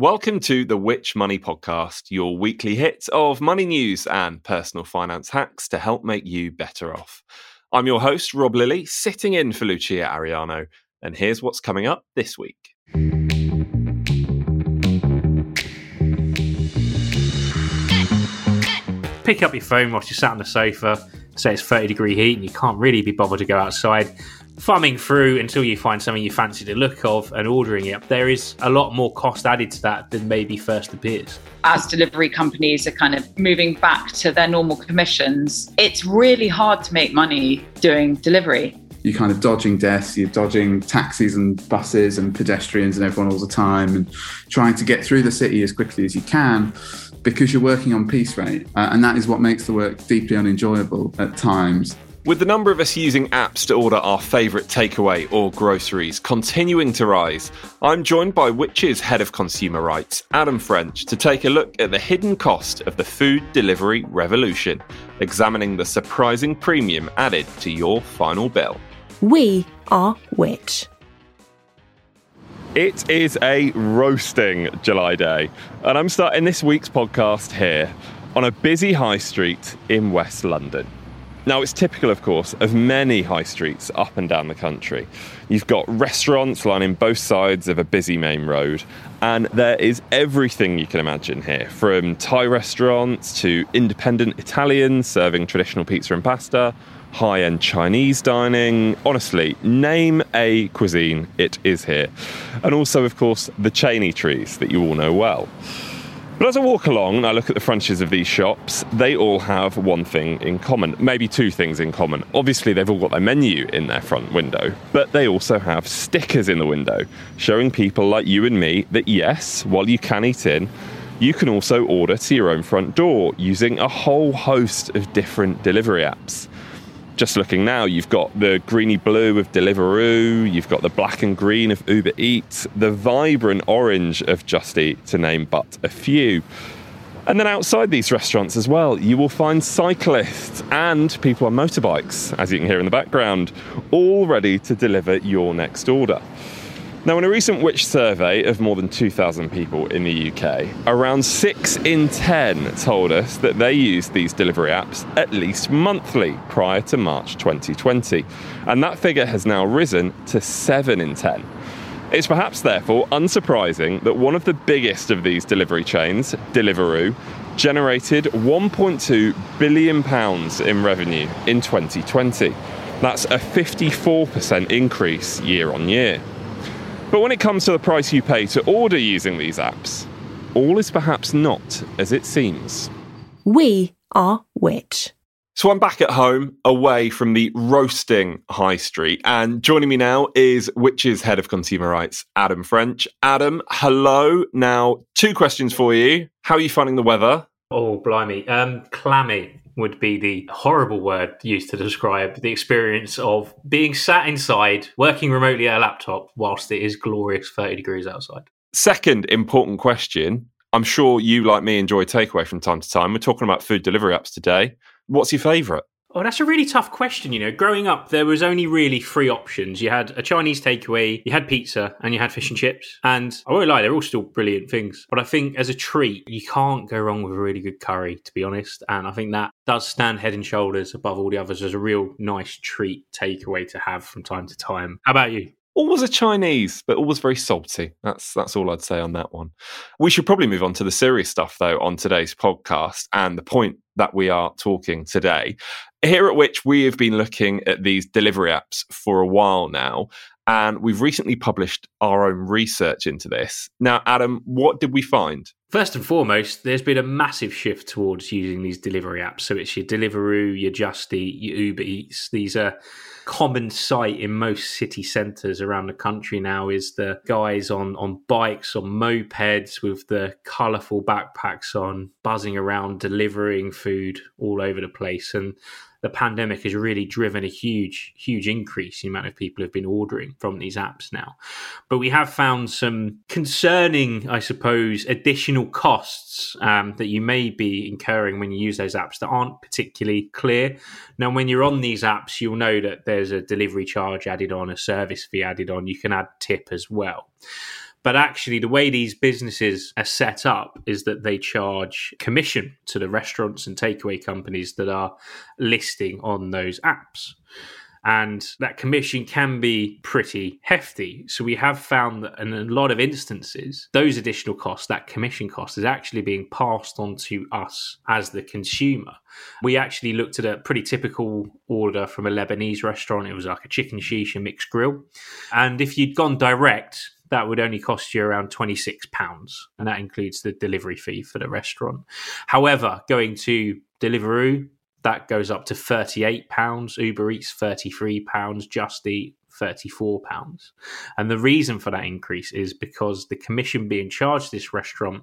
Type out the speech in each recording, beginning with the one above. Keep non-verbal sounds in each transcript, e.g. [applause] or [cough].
Welcome to the Which Money Podcast, your weekly hit of money news and personal finance hacks to help make you better off. I'm your host, Rob Lilly, sitting in for Lucia Ariano, and here's what's coming up this week. Pick up your phone whilst you're sat on the sofa, say it's 30 degree heat, and you can't really be bothered to go outside thumbing through until you find something you fancy the look of and ordering it. There is a lot more cost added to that than maybe first appears. As delivery companies are kind of moving back to their normal commissions, it's really hard to make money doing delivery. You're kind of dodging deaths, you're dodging taxis and buses and pedestrians and everyone all the time, and trying to get through the city as quickly as you can because you're working on piece rate. Uh, and that is what makes the work deeply unenjoyable at times. With the number of us using apps to order our favourite takeaway or groceries continuing to rise, I'm joined by Which's Head of Consumer Rights, Adam French, to take a look at the hidden cost of the food delivery revolution, examining the surprising premium added to your final bill. We are Which. It is a roasting July day, and I'm starting this week's podcast here on a busy high street in West London. Now, it's typical, of course, of many high streets up and down the country. You've got restaurants lining both sides of a busy main road, and there is everything you can imagine here from Thai restaurants to independent Italians serving traditional pizza and pasta, high end Chinese dining. Honestly, name a cuisine, it is here. And also, of course, the Cheney trees that you all know well. But as I walk along and I look at the frontages of these shops, they all have one thing in common, maybe two things in common. Obviously, they've all got their menu in their front window, but they also have stickers in the window showing people like you and me that yes, while you can eat in, you can also order to your own front door using a whole host of different delivery apps just looking now, you've got the greeny blue of Deliveroo, you've got the black and green of Uber Eats, the vibrant orange of Just Eat, to name but a few. And then outside these restaurants as well, you will find cyclists and people on motorbikes, as you can hear in the background, all ready to deliver your next order. Now, in a recent Which survey of more than 2,000 people in the UK, around 6 in 10 told us that they used these delivery apps at least monthly prior to March 2020. And that figure has now risen to 7 in 10. It's perhaps therefore unsurprising that one of the biggest of these delivery chains, Deliveroo, generated 1.2 billion pounds in revenue in 2020. That's a 54% increase year on year. But when it comes to the price you pay to order using these apps, all is perhaps not as it seems. We are Which. So I'm back at home, away from the roasting high street, and joining me now is Which's head of consumer rights, Adam French. Adam, hello. Now, two questions for you. How are you finding the weather? Oh, blimey. Um, clammy would be the horrible word used to describe the experience of being sat inside, working remotely at a laptop whilst it is glorious 30 degrees outside. Second important question. I'm sure you, like me, enjoy takeaway from time to time. We're talking about food delivery apps today. What's your favourite? Oh, that's a really tough question. You know, growing up, there was only really three options. You had a Chinese takeaway, you had pizza, and you had fish and chips. And I won't lie, they're all still brilliant things. But I think as a treat, you can't go wrong with a really good curry, to be honest. And I think that does stand head and shoulders above all the others as a real nice treat takeaway to have from time to time. How about you? always a Chinese, but always very salty. That's that's all I'd say on that one. We should probably move on to the serious stuff though on today's podcast. And the point that we are talking today. Here at which we have been looking at these delivery apps for a while now, and we've recently published our own research into this. Now, Adam, what did we find? First and foremost, there's been a massive shift towards using these delivery apps. So it's your Deliveroo, your Just Eat, your Uber Eats. These are common sight in most city centres around the country now is the guys on, on bikes, on mopeds with the colourful backpacks on, buzzing around, delivering food all over the place. And the pandemic has really driven a huge, huge increase in the amount of people who've been ordering from these apps now. But we have found some concerning, I suppose, additional costs um, that you may be incurring when you use those apps that aren't particularly clear. Now, when you're on these apps, you'll know that there's a delivery charge added on, a service fee added on. You can add tip as well. But actually, the way these businesses are set up is that they charge commission to the restaurants and takeaway companies that are listing on those apps. And that commission can be pretty hefty. So we have found that in a lot of instances, those additional costs, that commission cost, is actually being passed on to us as the consumer. We actually looked at a pretty typical order from a Lebanese restaurant. It was like a chicken shisha mixed grill. And if you'd gone direct, that would only cost you around £26, and that includes the delivery fee for the restaurant. However, going to Deliveroo, that goes up to £38, Uber Eats £33, Just Eat £34. And the reason for that increase is because the commission being charged this restaurant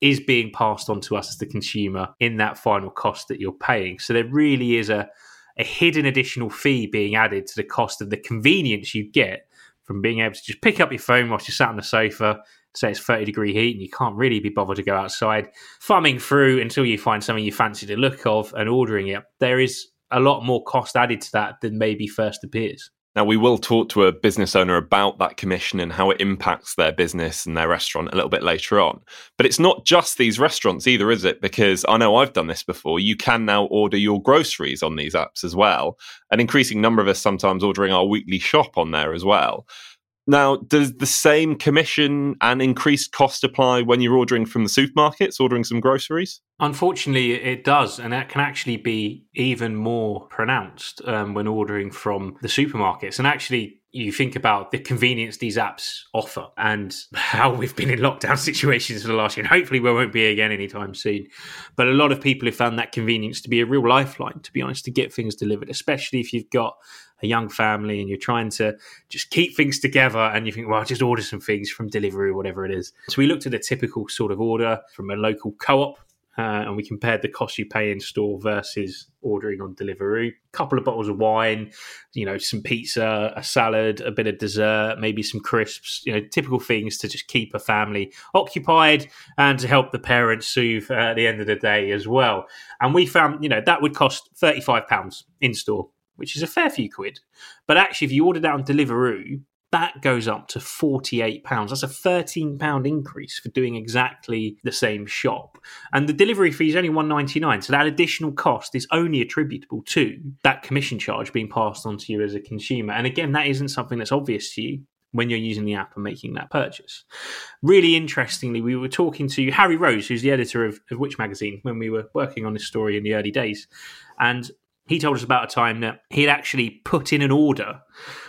is being passed on to us as the consumer in that final cost that you're paying. So there really is a, a hidden additional fee being added to the cost of the convenience you get from being able to just pick up your phone whilst you're sat on the sofa, say it's 30 degree heat and you can't really be bothered to go outside, thumbing through until you find something you fancy the look of and ordering it. There is a lot more cost added to that than maybe first appears. Now, we will talk to a business owner about that commission and how it impacts their business and their restaurant a little bit later on. But it's not just these restaurants either, is it? Because I know I've done this before. You can now order your groceries on these apps as well. An increasing number of us sometimes ordering our weekly shop on there as well. Now, does the same commission and increased cost apply when you're ordering from the supermarkets, ordering some groceries? Unfortunately, it does, and that can actually be even more pronounced um, when ordering from the supermarkets. And actually, you think about the convenience these apps offer and how we've been in lockdown [laughs] situations for the last year. And hopefully, we won't be again anytime soon. But a lot of people have found that convenience to be a real lifeline, to be honest, to get things delivered, especially if you've got a young family and you're trying to just keep things together and you think, well, I'll just order some things from delivery whatever it is. So we looked at a typical sort of order from a local co op uh, and we compared the cost you pay in store versus ordering on Deliveroo. A couple of bottles of wine, you know, some pizza, a salad, a bit of dessert, maybe some crisps, you know, typical things to just keep a family occupied and to help the parents soothe uh, at the end of the day as well. And we found, you know, that would cost £35 in store, which is a fair few quid. But actually, if you order that on Deliveroo, that goes up to £48. That's a £13 increase for doing exactly the same shop. And the delivery fee is only one ninety nine. So that additional cost is only attributable to that commission charge being passed on to you as a consumer. And again, that isn't something that's obvious to you when you're using the app and making that purchase. Really interestingly, we were talking to Harry Rose, who's the editor of, of Magazine, when we were working on this story in the early days. And he told us about a time that he'd actually put in an order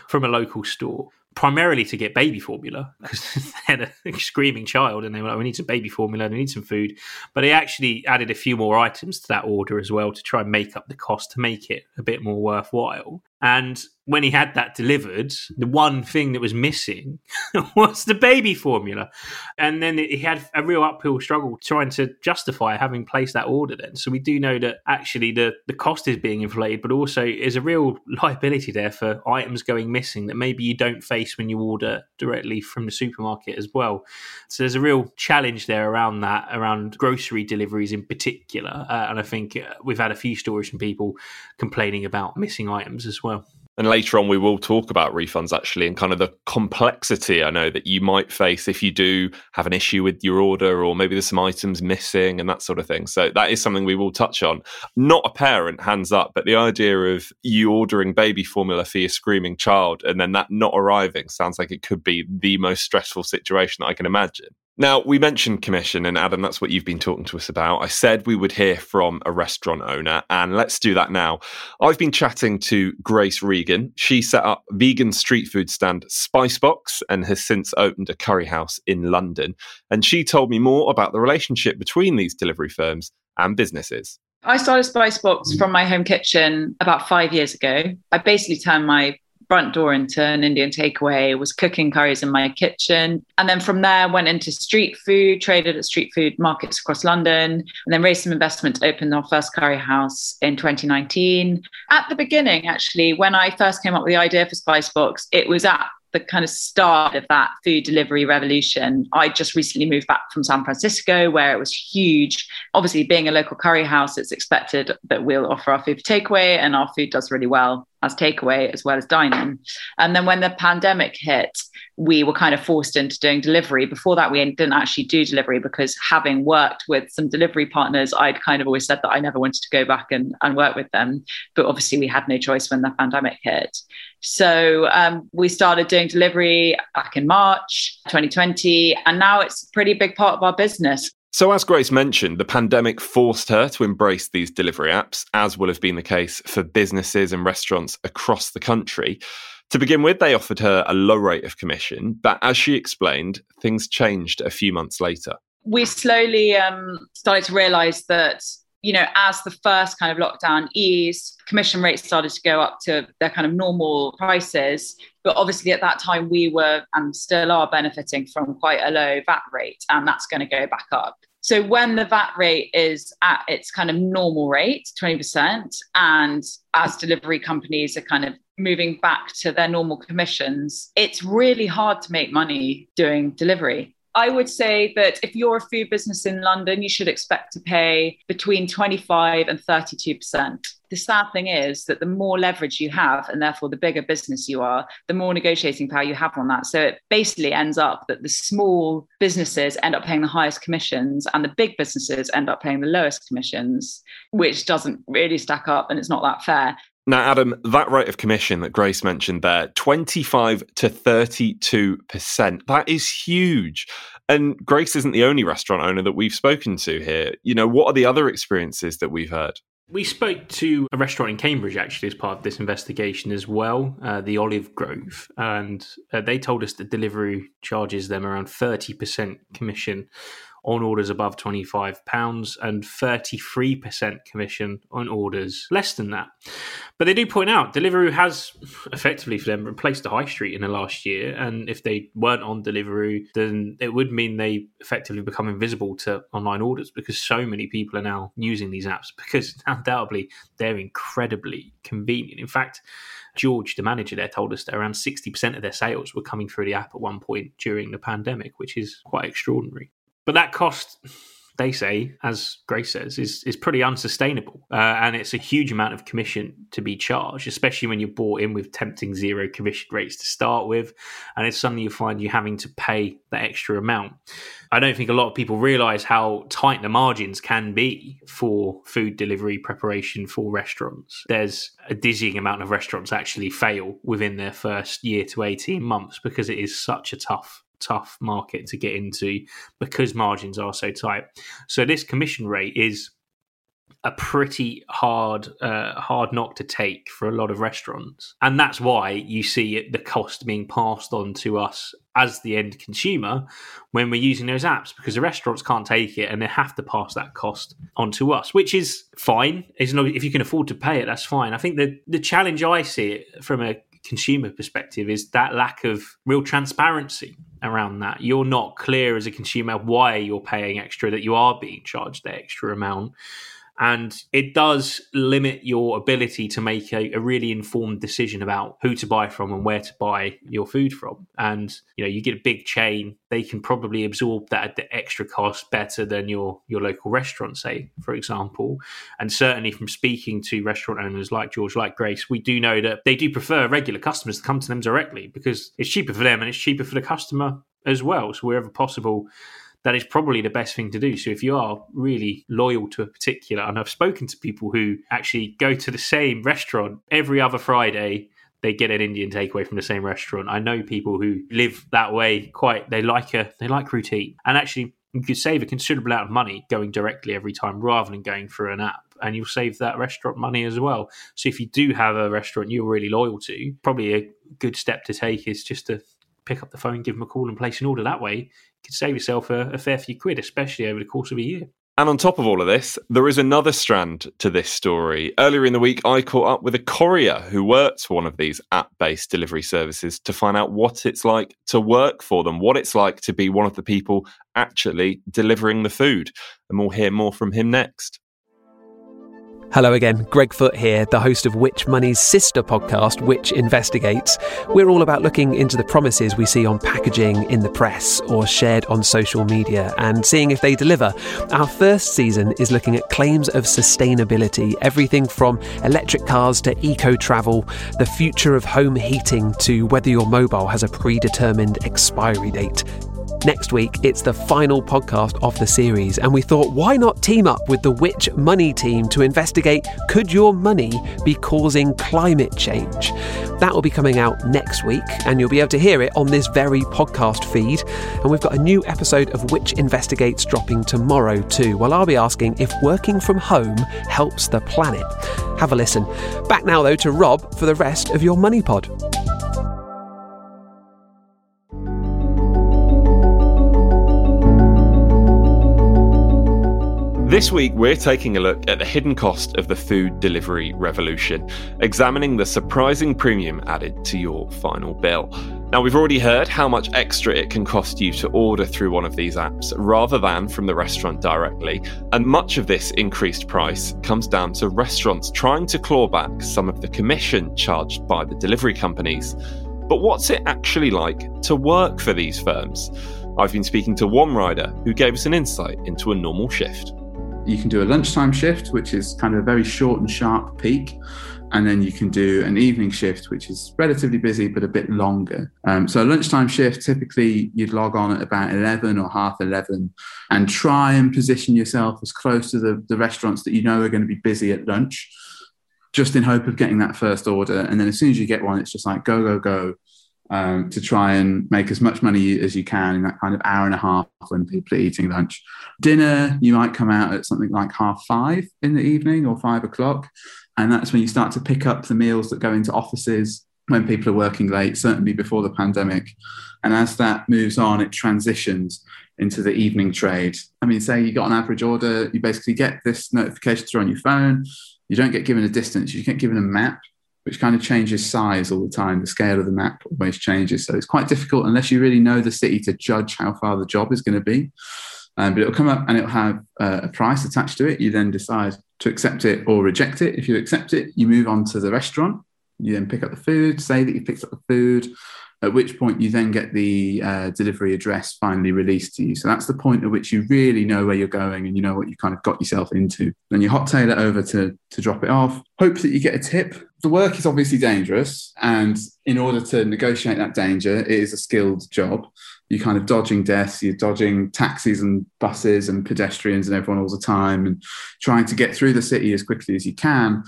from a local store primarily to get baby formula because [laughs] they had a screaming child and they were like, we need some baby formula, we need some food. But they actually added a few more items to that order as well to try and make up the cost to make it a bit more worthwhile. And when he had that delivered, the one thing that was missing [laughs] was the baby formula. And then he had a real uphill struggle trying to justify having placed that order then. So we do know that actually the, the cost is being inflated, but also is a real liability there for items going missing that maybe you don't face when you order directly from the supermarket as well. So there's a real challenge there around that, around grocery deliveries in particular. Uh, and I think uh, we've had a few stories from people complaining about missing items as well. And later on, we will talk about refunds actually and kind of the complexity I know that you might face if you do have an issue with your order or maybe there's some items missing and that sort of thing. So that is something we will touch on. Not a parent, hands up, but the idea of you ordering baby formula for your screaming child and then that not arriving sounds like it could be the most stressful situation I can imagine. Now, we mentioned commission, and Adam, that's what you've been talking to us about. I said we would hear from a restaurant owner, and let's do that now. I've been chatting to Grace Regan. She set up vegan street food stand Spicebox and has since opened a curry house in London. And she told me more about the relationship between these delivery firms and businesses. I started Spicebox from my home kitchen about five years ago. I basically turned my front door into an Indian takeaway, was cooking curries in my kitchen. And then from there, went into street food, traded at street food markets across London, and then raised some investment to open our first curry house in 2019. At the beginning, actually, when I first came up with the idea for Spicebox, it was at the kind of start of that food delivery revolution. I just recently moved back from San Francisco, where it was huge. Obviously, being a local curry house, it's expected that we'll offer our food for takeaway, and our food does really well as takeaway as well as dining. And then when the pandemic hit, we were kind of forced into doing delivery. Before that, we didn't actually do delivery because having worked with some delivery partners, I'd kind of always said that I never wanted to go back and, and work with them. But obviously, we had no choice when the pandemic hit. So um, we started doing delivery back in March 2020, and now it's a pretty big part of our business. So, as Grace mentioned, the pandemic forced her to embrace these delivery apps, as will have been the case for businesses and restaurants across the country. To begin with, they offered her a low rate of commission, but as she explained, things changed a few months later. We slowly um, started to realize that, you know, as the first kind of lockdown eased, commission rates started to go up to their kind of normal prices. But obviously, at that time, we were and still are benefiting from quite a low VAT rate, and that's going to go back up. So when the VAT rate is at its kind of normal rate, 20%, and as delivery companies are kind of moving back to their normal commissions, it's really hard to make money doing delivery. I would say that if you're a food business in London, you should expect to pay between 25 and 32%. The sad thing is that the more leverage you have, and therefore the bigger business you are, the more negotiating power you have on that. So it basically ends up that the small businesses end up paying the highest commissions and the big businesses end up paying the lowest commissions, which doesn't really stack up and it's not that fair. Now, Adam, that rate of commission that Grace mentioned there, 25 to 32%, that is huge. And Grace isn't the only restaurant owner that we've spoken to here. You know, what are the other experiences that we've heard? We spoke to a restaurant in Cambridge actually as part of this investigation as well, uh, the Olive Grove, and uh, they told us that delivery charges them around 30% commission on orders above £25 and 33% commission on orders less than that. But they do point out Deliveroo has effectively for them replaced the high street in the last year. And if they weren't on Deliveroo, then it would mean they effectively become invisible to online orders because so many people are now using these apps because [laughs] undoubtedly they're incredibly convenient. In fact, George, the manager there, told us that around 60% of their sales were coming through the app at one point during the pandemic, which is quite extraordinary. But that cost, they say, as Grace says, is is pretty unsustainable, uh, and it's a huge amount of commission to be charged, especially when you're bought in with tempting zero commission rates to start with, and it's suddenly you find you're having to pay that extra amount. I don't think a lot of people realise how tight the margins can be for food delivery preparation for restaurants. There's a dizzying amount of restaurants actually fail within their first year to 18 months because it is such a tough tough market to get into because margins are so tight. So this commission rate is a pretty hard uh, hard knock to take for a lot of restaurants. And that's why you see it, the cost being passed on to us as the end consumer when we're using those apps because the restaurants can't take it and they have to pass that cost on to us which is fine. If you can afford to pay it that's fine. I think the the challenge i see it from a consumer perspective is that lack of real transparency around that. You're not clear as a consumer why you're paying extra, that you are being charged the extra amount and it does limit your ability to make a, a, really informed decision about who to buy from and where to buy your food from. And you know you get a big chain they can probably absorb that at the extra cost better than your your local restaurant say for example. And certainly from speaking to restaurant owners like george like grace we do know that they do prefer regular customers to come to them directly because it's cheaper for them and it's cheaper for the customer as well. So wherever possible that is probably the best thing to do. So if you are really loyal to a particular, and I've spoken to people who actually go to the same restaurant every other Friday, they get an Indian takeaway from the same restaurant. I know people who live that way quite they like a they like routine. And actually you could save a considerable amount of money going directly every time rather than going through an app. And you'll save that restaurant money as well. So if you do have a restaurant you're really loyal to, probably a good step to take is just to pick up the phone, give them a call, and place an order that way. Save yourself a, a fair few quid, especially over the course of a year. And on top of all of this, there is another strand to this story. Earlier in the week, I caught up with a courier who works for one of these app based delivery services to find out what it's like to work for them, what it's like to be one of the people actually delivering the food. And we'll hear more from him next. Hello again, Greg Foot here, the host of Which Money's sister podcast, Which Investigates. We're all about looking into the promises we see on packaging in the press or shared on social media and seeing if they deliver. Our first season is looking at claims of sustainability, everything from electric cars to eco travel, the future of home heating to whether your mobile has a predetermined expiry date. Next week, it's the final podcast of the series, and we thought, why not team up with the Which Money team to investigate could your money be causing climate change? That will be coming out next week, and you'll be able to hear it on this very podcast feed. And we've got a new episode of Which Investigates dropping tomorrow, too. Well, I'll be asking if working from home helps the planet. Have a listen. Back now, though, to Rob for the rest of your Money Pod. This week, we're taking a look at the hidden cost of the food delivery revolution, examining the surprising premium added to your final bill. Now, we've already heard how much extra it can cost you to order through one of these apps rather than from the restaurant directly, and much of this increased price comes down to restaurants trying to claw back some of the commission charged by the delivery companies. But what's it actually like to work for these firms? I've been speaking to one rider who gave us an insight into a normal shift you can do a lunchtime shift, which is kind of a very short and sharp peak. And then you can do an evening shift, which is relatively busy but a bit longer. Um, so, a lunchtime shift, typically you'd log on at about 11 or half 11 and try and position yourself as close to the, the restaurants that you know are going to be busy at lunch, just in hope of getting that first order. And then as soon as you get one, it's just like go, go, go um, to try and make as much money as you can in that kind of hour and a half when people are eating lunch. Dinner, you might come out at something like half five in the evening or five o'clock. And that's when you start to pick up the meals that go into offices when people are working late, certainly before the pandemic. And as that moves on, it transitions into the evening trade. I mean, say you got an average order, you basically get this notification through on your phone. You don't get given a distance, you get given a map which kind of changes size all the time. The scale of the map always changes. So it's quite difficult unless you really know the city to judge how far the job is going to be. Um, but it'll come up and it'll have uh, a price attached to it. You then decide to accept it or reject it. If you accept it, you move on to the restaurant. You then pick up the food, say that you picked up the food, at which point you then get the uh, delivery address finally released to you. So that's the point at which you really know where you're going and you know what you kind of got yourself into. Then you hot tail it over to, to drop it off. Hope that you get a tip. The work is obviously dangerous. And in order to negotiate that danger, it is a skilled job. You're kind of dodging deaths, you're dodging taxis and buses and pedestrians and everyone all the time and trying to get through the city as quickly as you can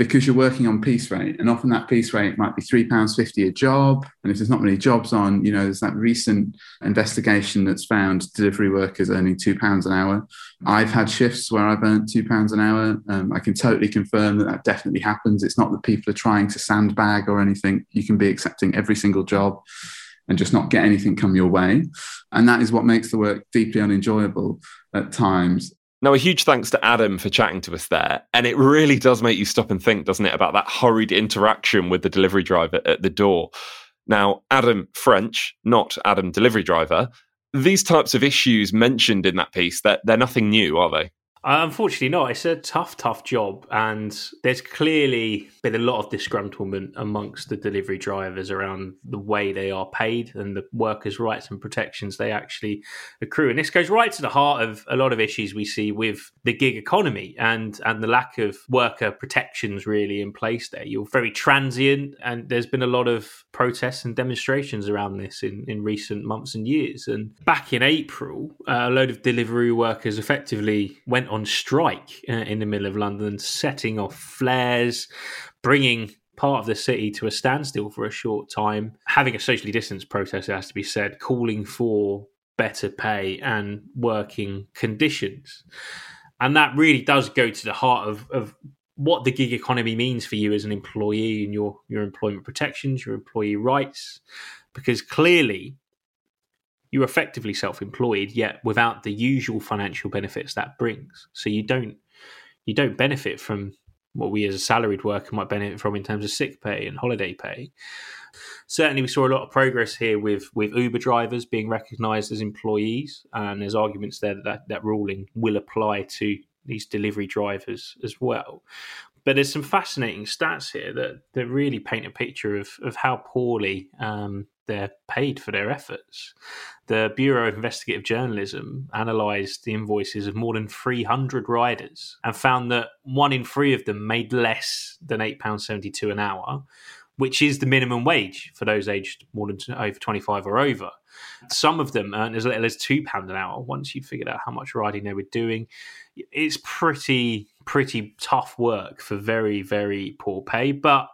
because you're working on piece rate. And often that piece rate might be £3.50 a job. And if there's not many jobs on you know there's that recent investigation that's found delivery workers earning £2 an hour. I've had shifts where i've earned £2 an hour. Um, i can totally confirm that that definitely happens. It's not that people are trying to sandbag or anything. You can be accepting every single job and just not get anything come your way. And that is what makes the work deeply unenjoyable at times now, a huge thanks to Adam for chatting to us there. And it really does make you stop and think, doesn't it, about that hurried interaction with the delivery driver at the door. Now, Adam French, not Adam delivery driver, these types of issues mentioned in that piece, that they're nothing new, are they? Uh, unfortunately, not. It's a tough, tough job, and there's clearly been a lot of disgruntlement amongst the delivery drivers around the way they are paid and the workers' rights and protections they actually accrue. And this goes right to the heart of a lot of issues we see with the gig economy and and the lack of worker protections really in place there. You're very transient, and there's been a lot of protests and demonstrations around this in, in recent months and years. And back in April, uh, a load of delivery workers effectively went on strike uh, in the middle of London, setting off flares, bringing part of the city to a standstill for a short time, having a socially distanced protest, it has to be said, calling for better pay and working conditions. And that really does go to the heart of, of what the gig economy means for you as an employee and your, your employment protections, your employee rights, because clearly you're effectively self-employed yet without the usual financial benefits that brings. So you don't you don't benefit from what we as a salaried worker might benefit from in terms of sick pay and holiday pay. Certainly we saw a lot of progress here with with uber drivers being recognized as employees and there's arguments there that that, that ruling will apply to these delivery drivers as well. But there's some fascinating stats here that, that really paint a picture of, of how poorly um, they're paid for their efforts. The Bureau of Investigative Journalism analysed the invoices of more than 300 riders and found that one in three of them made less than £8.72 an hour, which is the minimum wage for those aged more than over 25 or over. Some of them earn as little as £2 an hour once you figured out how much riding they were doing. It's pretty, pretty tough work for very, very poor pay, but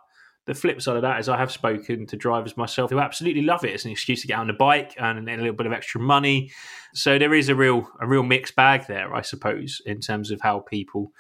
the flip side of that is I have spoken to drivers myself who absolutely love it. It's an excuse to get on the bike and a little bit of extra money. So there is a real a real mixed bag there, I suppose, in terms of how people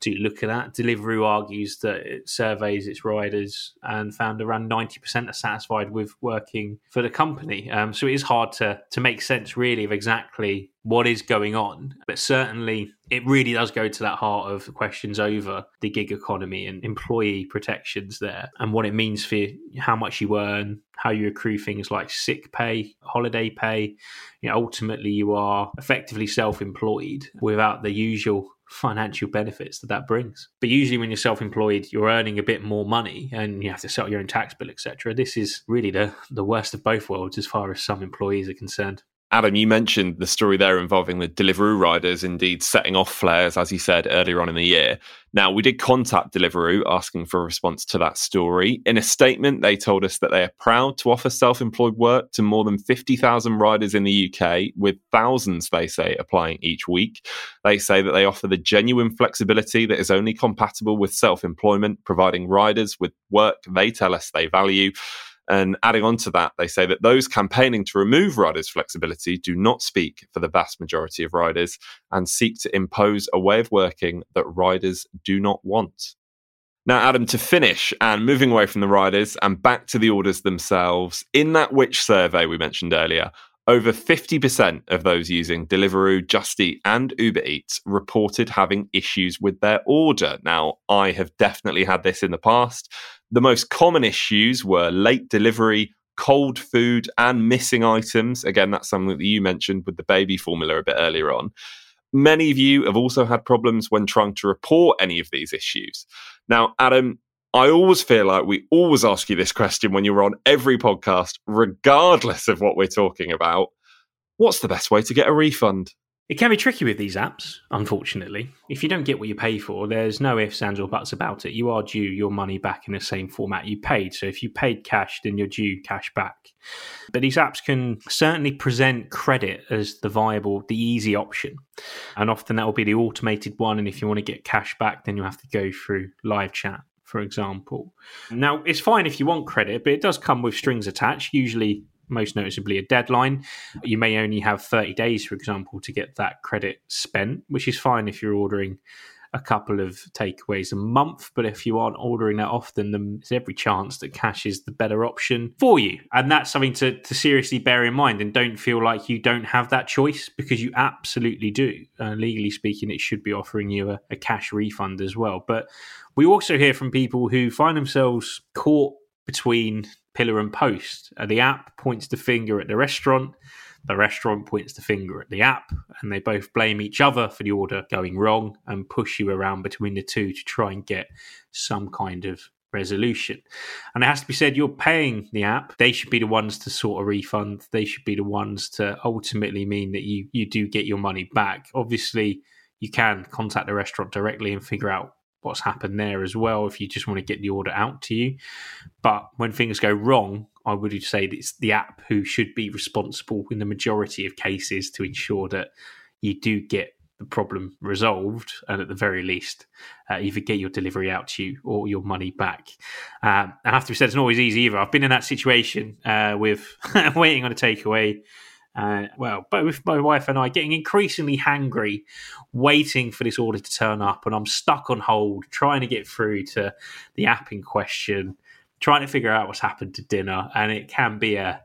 do look at that. Deliveroo argues that it surveys its riders and found around 90% are satisfied with working for the company. Um, so it is hard to to make sense really of exactly what is going on. But certainly, it really does go to that heart of questions over the gig economy and employee protections there and what it means for you, how much you earn, how you accrue things like sick pay, holiday pay. You know, ultimately, you are effectively self employed without the usual financial benefits that that brings. But usually, when you're self-employed, you're earning a bit more money, and you have to settle your own tax bill, etc. This is really the the worst of both worlds as far as some employees are concerned. Adam, you mentioned the story there involving the Deliveroo riders indeed setting off flares, as you said earlier on in the year. Now, we did contact Deliveroo asking for a response to that story. In a statement, they told us that they are proud to offer self employed work to more than 50,000 riders in the UK, with thousands, they say, applying each week. They say that they offer the genuine flexibility that is only compatible with self employment, providing riders with work they tell us they value. And adding on to that, they say that those campaigning to remove riders' flexibility do not speak for the vast majority of riders and seek to impose a way of working that riders do not want. Now, Adam, to finish and moving away from the riders and back to the orders themselves, in that Which survey we mentioned earlier, over 50% of those using Deliveroo, Just Eat, and Uber Eats reported having issues with their order. Now, I have definitely had this in the past. The most common issues were late delivery, cold food, and missing items. Again, that's something that you mentioned with the baby formula a bit earlier on. Many of you have also had problems when trying to report any of these issues. Now, Adam, I always feel like we always ask you this question when you're on every podcast, regardless of what we're talking about. What's the best way to get a refund? It can be tricky with these apps, unfortunately. If you don't get what you pay for, there's no ifs, ands, or buts about it. You are due your money back in the same format you paid. So if you paid cash, then you're due cash back. But these apps can certainly present credit as the viable, the easy option. And often that will be the automated one. And if you want to get cash back, then you have to go through live chat for example. Now, it's fine if you want credit, but it does come with strings attached, usually most noticeably a deadline. You may only have 30 days, for example, to get that credit spent, which is fine if you're ordering a couple of takeaways a month. But if you aren't ordering that often, then there's every chance that cash is the better option for you. And that's something to, to seriously bear in mind. And don't feel like you don't have that choice because you absolutely do. Uh, legally speaking, it should be offering you a, a cash refund as well. But we also hear from people who find themselves caught between pillar and post. Uh, the app points the finger at the restaurant. The restaurant points the finger at the app, and they both blame each other for the order going wrong and push you around between the two to try and get some kind of resolution. And it has to be said, you're paying the app. They should be the ones to sort a refund. They should be the ones to ultimately mean that you you do get your money back. Obviously, you can contact the restaurant directly and figure out what's happened there as well if you just want to get the order out to you. But when things go wrong, I would say it's the app who should be responsible in the majority of cases to ensure that you do get the problem resolved, and at the very least, uh, either get your delivery out to you or your money back. Um, I have to be said, it's not always easy either. I've been in that situation uh, with [laughs] waiting on a takeaway. Uh, well, both my wife and I getting increasingly hangry, waiting for this order to turn up, and I'm stuck on hold, trying to get through to the app in question, trying to figure out what's happened to dinner, and it can be a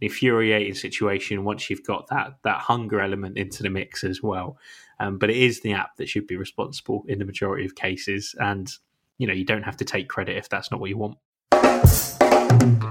infuriating situation once you've got that that hunger element into the mix as well. Um, but it is the app that should be responsible in the majority of cases, and you know you don't have to take credit if that's not what you want.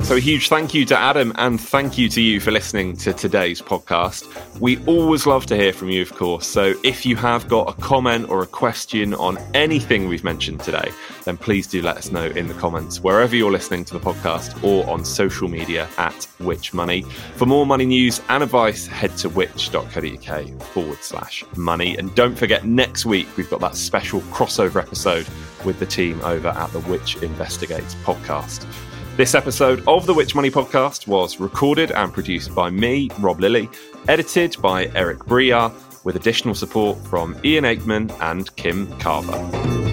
So, a huge thank you to Adam and thank you to you for listening to today's podcast. We always love to hear from you, of course. So, if you have got a comment or a question on anything we've mentioned today, then please do let us know in the comments wherever you're listening to the podcast or on social media at Which Money. For more money news and advice, head to which.co.uk forward slash money. And don't forget, next week we've got that special crossover episode with the team over at the Which Investigates podcast. This episode of the Which Money podcast was recorded and produced by me, Rob Lilly, edited by Eric Briar, with additional support from Ian Aikman and Kim Carver.